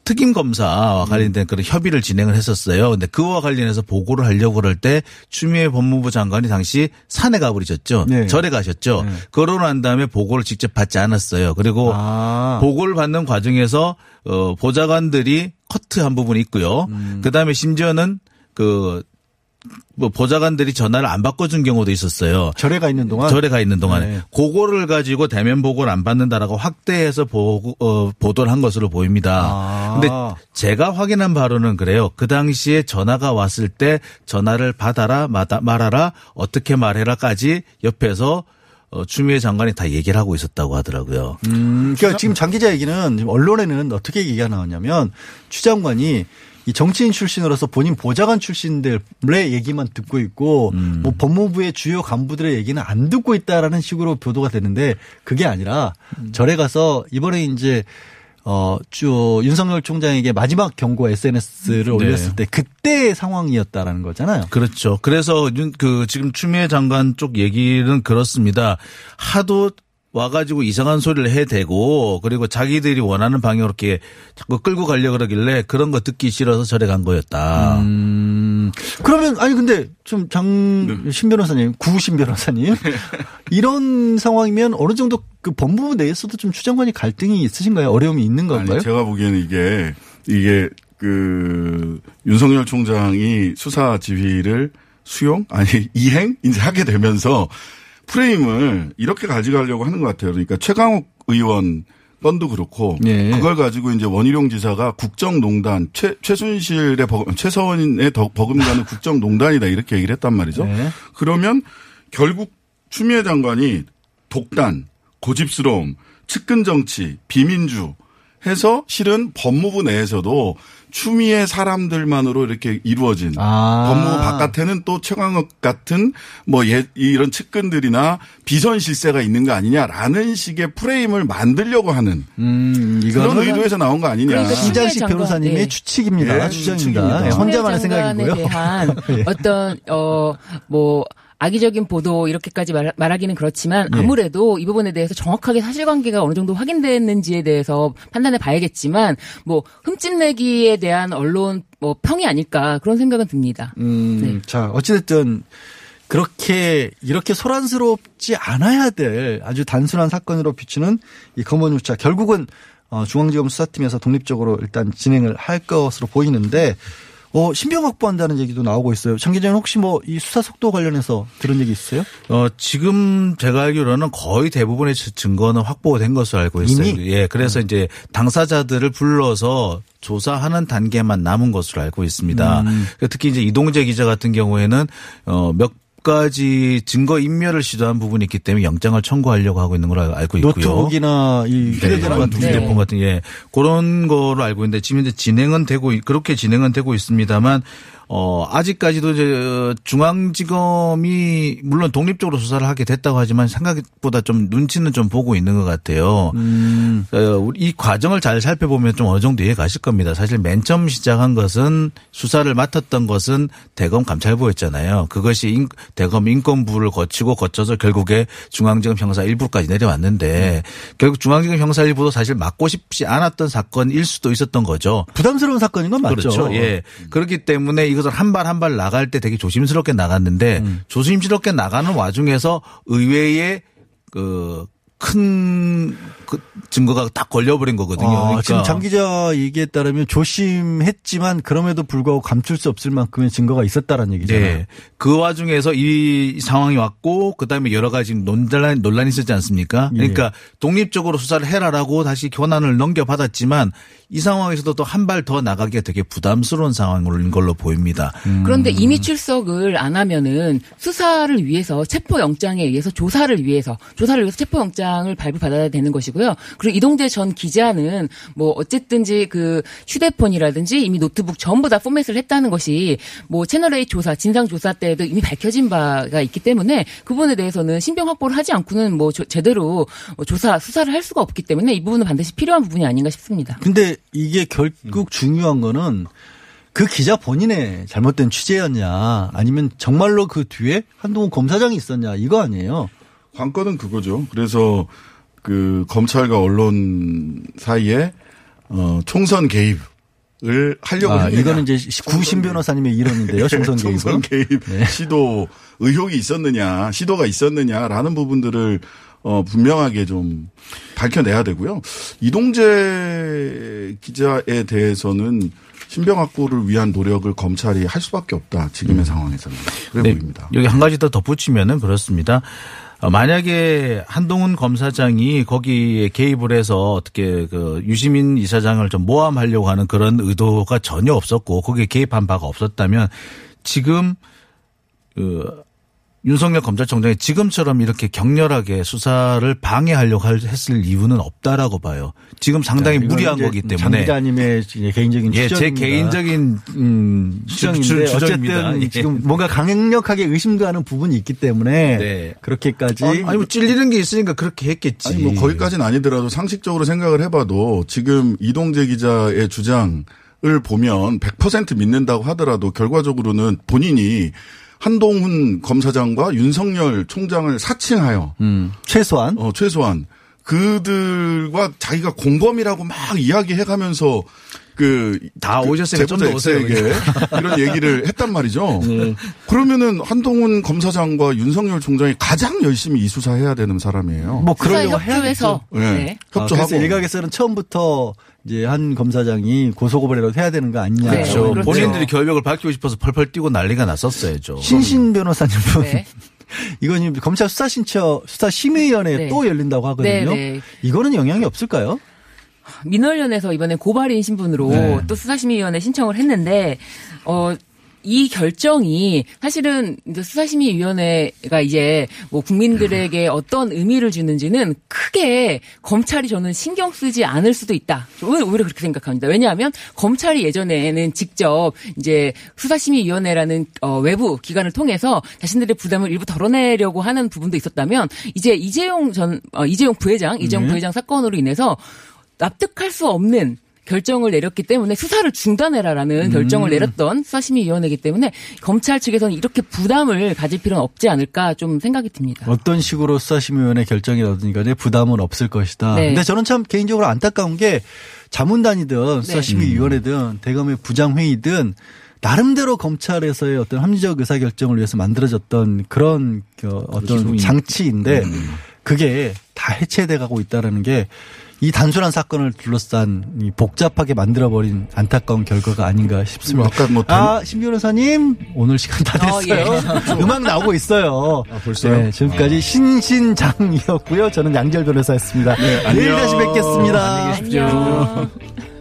J: 특임 검사와 관련된 그런 협의를 진행을 했었어요. 근데 그와 관련해서 보고를 하려고 그럴 때 추미애 법무부 장관이 당시 산에 가버리셨죠.
B: 네.
J: 절에 가셨죠. 그러고 난 다음에 보고를 직접 받지 않았어요. 그리고
B: 아.
J: 보고를 받는 과정에서 어 보좌관들이 커트한 부분이 있고요. 그다음에 심지어는 그 뭐 보좌관들이 전화를 안 바꿔준 경우도 있었어요.
B: 절에 가 있는 동안
J: 절에 가 있는 동안에
B: 네.
J: 그거를 가지고 대면 보고를 안 받는다라고 확대해서 보고 어, 보도를 한 것으로 보입니다.
B: 아.
J: 근데 제가 확인한 바로는 그래요. 그 당시에 전화가 왔을 때 전화를 받아라 말아라 어떻게 말해라까지 옆에서 어, 추미애 장관이 다 얘기를 하고 있었다고 하더라고요.
B: 음, 그러니까 지금 장 기자 얘기는 지금 언론에는 어떻게 얘기가 나왔냐면 추 장관이 이 정치인 출신으로서 본인 보좌관 출신들의 얘기만 듣고 있고
J: 음.
B: 뭐 법무부의 주요 간부들의 얘기는 안 듣고 있다라는 식으로 보도가 되는데 그게 아니라
J: 음.
B: 절에 가서 이번에 이제 어, 주 윤석열 총장에게 마지막 경고 SNS를
J: 네.
B: 올렸을 때 그때의 상황이었다라는 거잖아요.
J: 그렇죠. 그래서 윤- 그 지금 추미애 장관 쪽 얘기는 그렇습니다. 하도 와가지고 이상한 소리를 해대고 그리고 자기들이 원하는 방향으로 이렇게 자꾸 끌고 가려 그러길래 그런 거 듣기 싫어서 절에 간 거였다.
B: 음, 그러면 아니 근데 좀 장신 변호사님, 구신 변호사님 이런 상황이면 어느 정도 그 법무부 내에서도 좀 추장관이 갈등이 있으신가요? 어려움이 있는 건가요?
I: 아니, 제가 보기에는 이게 이게 그 윤석열 총장이 수사 지휘를 수용 아니 이행 이제 하게 되면서 프레임을 이렇게 가져가려고 하는 것 같아요. 그러니까 최강욱 의원 건도 그렇고
B: 예.
I: 그걸 가지고 이제 원희룡 지사가 국정농단 최 최순실의 버, 최서원의 더- 버금가는 국정농단이다 이렇게 얘기를 했단 말이죠.
B: 네.
I: 그러면 결국 추미애 장관이 독단, 고집스러움, 측근 정치, 비민주 해서 실은 법무부 내에서도 추미애 사람들만으로 이렇게 이루어진
B: 아.
I: 법무부 바깥에는 또 최강욱 같은 뭐 예, 이런 측근들이나 비선 실세가 있는 거 아니냐라는 식의 프레임을 만들려고 하는
B: 음,
I: 그런
B: 이거는
I: 의도에서 나온 거 아니냐.
F: 그러니까
B: 신장식
F: 장관,
B: 변호사님의
F: 네.
B: 추측입니다.
I: 예,
B: 추정입니다.
I: 추측입니다.
B: 예, 혼자만의 생각이고요.
F: 대한
B: 예.
F: 어떤 어뭐 악의적인 보도 이렇게까지 말, 말하기는 그렇지만
B: 예.
F: 아무래도 이 부분에 대해서 정확하게 사실관계가 어느 정도 확인됐는지에 대해서 판단해 봐야겠지만 뭐 흠집내기에 대한 언론 뭐 평이 아닐까 그런 생각은 듭니다.
B: 음,
F: 네.
B: 자, 어찌됐든 그렇게 이렇게 소란스럽지 않아야 될 아주 단순한 사건으로 비추는 이 검언 유차 결국은 어, 중앙지검 수사팀에서 독립적으로 일단 진행을 할 것으로 보이는데 어, 신병 확보한다는 얘기도 나오고 있어요. 장 기자는 혹시 뭐 이 수사 속도 관련해서 들은 얘기 있어요?
J: 어, 지금 제가 알기로는 거의 대부분의 증거는 확보된 것으로 알고 있어요.
B: 이미?
J: 예, 그래서 이제 당사자들을 불러서 조사하는 단계만 남은 것으로 알고 있습니다.
B: 음.
J: 특히 이제 이동재 기자 같은 경우에는 어, 몇 가지 증거 인멸을 시도한 부분이 있기 때문에 영장을 청구하려고 하고 있는 걸로 알고 있고요.
B: 노트북이나 이 휴대전화 같은 게.
J: 휴대폰 같은 예 그런 거로 알고 있는데 지금 이제 진행은 되고 있- 그렇게 진행은 되고 있습니다만 어 아직까지도 이제 중앙지검이 물론 독립적으로 수사를 하게 됐다고 하지만 생각보다 좀 눈치는 좀 보고 있는 것 같아요.
B: 음.
J: 어, 이 과정을 잘 살펴보면 좀 어느 정도 이해 가실 겁니다. 사실 맨 처음 시작한 것은 수사를 맡았던 것은 대검 감찰부였잖아요. 그것이 인- 대검 인권부를 거치고 거쳐서 결국에 중앙지검 형사 1부까지 내려왔는데 결국 중앙지검 형사 1부도 사실 맡고 싶지 않았던 사건일 수도 있었던 거죠.
B: 부담스러운 사건인 건 맞죠.
J: 그렇죠. 예. 그렇기 때문에 이 것을 한 발 한 발 나갈 때 되게 조심스럽게 나갔는데
B: 음.
J: 조심스럽게 나가는 와중에서 의외의 그큰 그 증거가 딱 걸려버린 거거든요.
B: 아,
J: 그러니까
B: 지금 장 기자 얘기에 따르면 조심했지만 그럼에도 불구하고 감출 수 없을 만큼의 증거가 있었다라는 얘기잖아요.
J: 네. 그 와중에서 이 상황이 왔고 그다음에 여러 가지 논란 논란이 있었지 않습니까?
B: 예.
J: 그러니까 독립적으로 수사를 해라라고 다시 권한을 넘겨받았지만 이 상황에서도 또 한 발 더 나가기가 되게 부담스러운 상황인 걸로 보입니다.
F: 그런데 이미 출석을 안 하면은 수사를 위해서 체포영장에 의해서 조사를 위해서 조사를 위해서 체포영장을 발부받아야 되는 것이고요. 그리고 이동재 전 기자는 뭐 어쨌든지 그 휴대폰이라든지 이미 노트북 전부 다 포맷을 했다는 것이 뭐 채널A 조사 진상 조사 때에도 이미 밝혀진 바가 있기 때문에 그 부분에 대해서는 신병 확보를 하지 않고는 뭐 조- 제대로 조사 수사를 할 수가 없기 때문에 이 부분은 반드시 필요한 부분이 아닌가 싶습니다.
B: 근데 이게 결국 중요한 거는 그 기자 본인의 잘못된 취재였냐 아니면 정말로 그 뒤에 한동훈 검사장이 있었냐 이거 아니에요.
I: 관건은 그거죠. 그래서 그 검찰과 언론 사이에 어 총선 개입 을 하려고
B: 아,
I: 했느냐.
B: 이거는 이제 구신 변호사님의 이론인데요. 총선.
I: 총선 개입
B: 네.
I: 시도 의혹이 있었느냐, 시도가 있었느냐라는 부분들을 어 분명하게 좀 밝혀내야 되고요. 이동재 기자에 대해서는 신병 확보를 위한 노력을 검찰이 할 수밖에 없다. 지금의 상황에서는 그래
J: 네,
I: 보입니다.
J: 여기 한 가지 더 덧붙이면은 그렇습니다. 어, 만약에 한동훈 검사장이 거기에 개입을 해서 어떻게 그 유시민 이사장을 좀 모함하려고 하는 그런 의도가 전혀 없었고 거기에 개입한 바가 없었다면 지금 그 윤석열 검찰총장이 지금처럼 이렇게 격렬하게 수사를 방해하려고 할- 했을 이유는 없다라고 봐요. 지금 상당히
B: 자, 이건
J: 무리한 거기
B: 장
J: 때문에.
B: 기자님의 개인적인
J: 예, 제
B: 추정입니다.
J: 개인적인 음,
B: 추정인데
J: 주- 주-.
B: 어쨌든
J: 예.
B: 지금 뭔가 강력하게 의심도 하는 부분이 있기 때문에
J: 네.
B: 그렇게까지
J: 아니, 아니 뭐 찔리는 게 있으니까 그렇게 했겠지.
I: 아니 뭐 거기까지는 아니더라도 상식적으로 생각을 해봐도 지금 이동재 기자의 주장 을 보면 100% 믿는다고 하더라도 결과적으로는 본인이 한동훈 검사장과 윤석열 총장을 사칭하여
B: 음, 최소한
I: 어 최소한 그들과 자기가 공범이라고 막 이야기해가면서
J: 그다 오셨으니까 좀더
I: 제보자
J: 오세요,
I: X에게 이런 얘기를 했단 말이죠. 그러면은 한동훈 검사장과 윤석열 총장이 가장 열심히 이 수사해야 되는 사람이에요.
B: 뭐 그러려고
F: 수사 협조해서.
I: 네.
F: 네.
B: 아,
I: 협조하고
B: 그래서 일각에서는 처음부터 이제 한 검사장이 고소고발이라도 해야 되는 거 아니냐.
J: 그렇죠.
F: 그렇죠.
J: 본인들이 결벽을 밝히고 싶어서 펄펄 뛰고 난리가 났었어야죠.
B: 신신 변호사님은
F: 네.
B: 이건 검찰 수사 신청 수사 심의위원회
F: 네.
B: 또 열린다고 하거든요.
F: 네, 네.
B: 이거는 영향이 없을까요?
F: 민원련에서 이번에 고발인 신분으로
B: 네.
F: 또 수사심의위원회 신청을 했는데 어. 이 결정이 사실은 이제 수사심의위원회가 이제 뭐 국민들에게 어떤 의미를 주는지는 크게 검찰이 저는 신경 쓰지 않을 수도 있다. 저는 오히려 그렇게 생각합니다. 왜냐하면 검찰이 예전에는 직접 이제 수사심의위원회라는 어, 외부 기관을 통해서 자신들의 부담을 일부 덜어내려고 하는 부분도 있었다면 이제 이재용 전 어, 이재용 부회장 이재용
B: 네.
F: 부회장 사건으로 인해서 납득할 수 없는 결정을 내렸기 때문에 수사를 중단해라라는
B: 음.
F: 결정을 내렸던 수사심의위원회이기 때문에 검찰 측에서는 이렇게 부담을 가질 필요는 없지 않을까 좀 생각이 듭니다.
B: 어떤 식으로 수사심의위원회 결정이라든지 간에 부담은 없을 것이다.
F: 네.
B: 근데 저는 참 개인적으로 안타까운 게 자문단이든
F: 네.
B: 수사심의위원회든 대검의 부장회의든 나름대로 검찰에서의 어떤 합리적 의사 결정을 위해서 만들어졌던 그런 그 어떤. 장치인데
J: 음.
B: 그게 다 해체돼 가고 있다라는 게 이 단순한 사건을 둘러싼 이 복잡하게 만들어버린 안타까운 결과가 아닌가 싶습니다.
I: 아까 뭐
B: 아, 신 변호사님, 오늘 시간 다
F: 어,
B: 됐어요.
F: 예.
B: 음악 나오고 있어요.
I: 아, 벌써요?
B: 네, 지금까지 신신장이었고요. 저는 양절 변호사였습니다.
I: 네,
B: 내일. 다시 뵙겠습니다.
F: 안녕.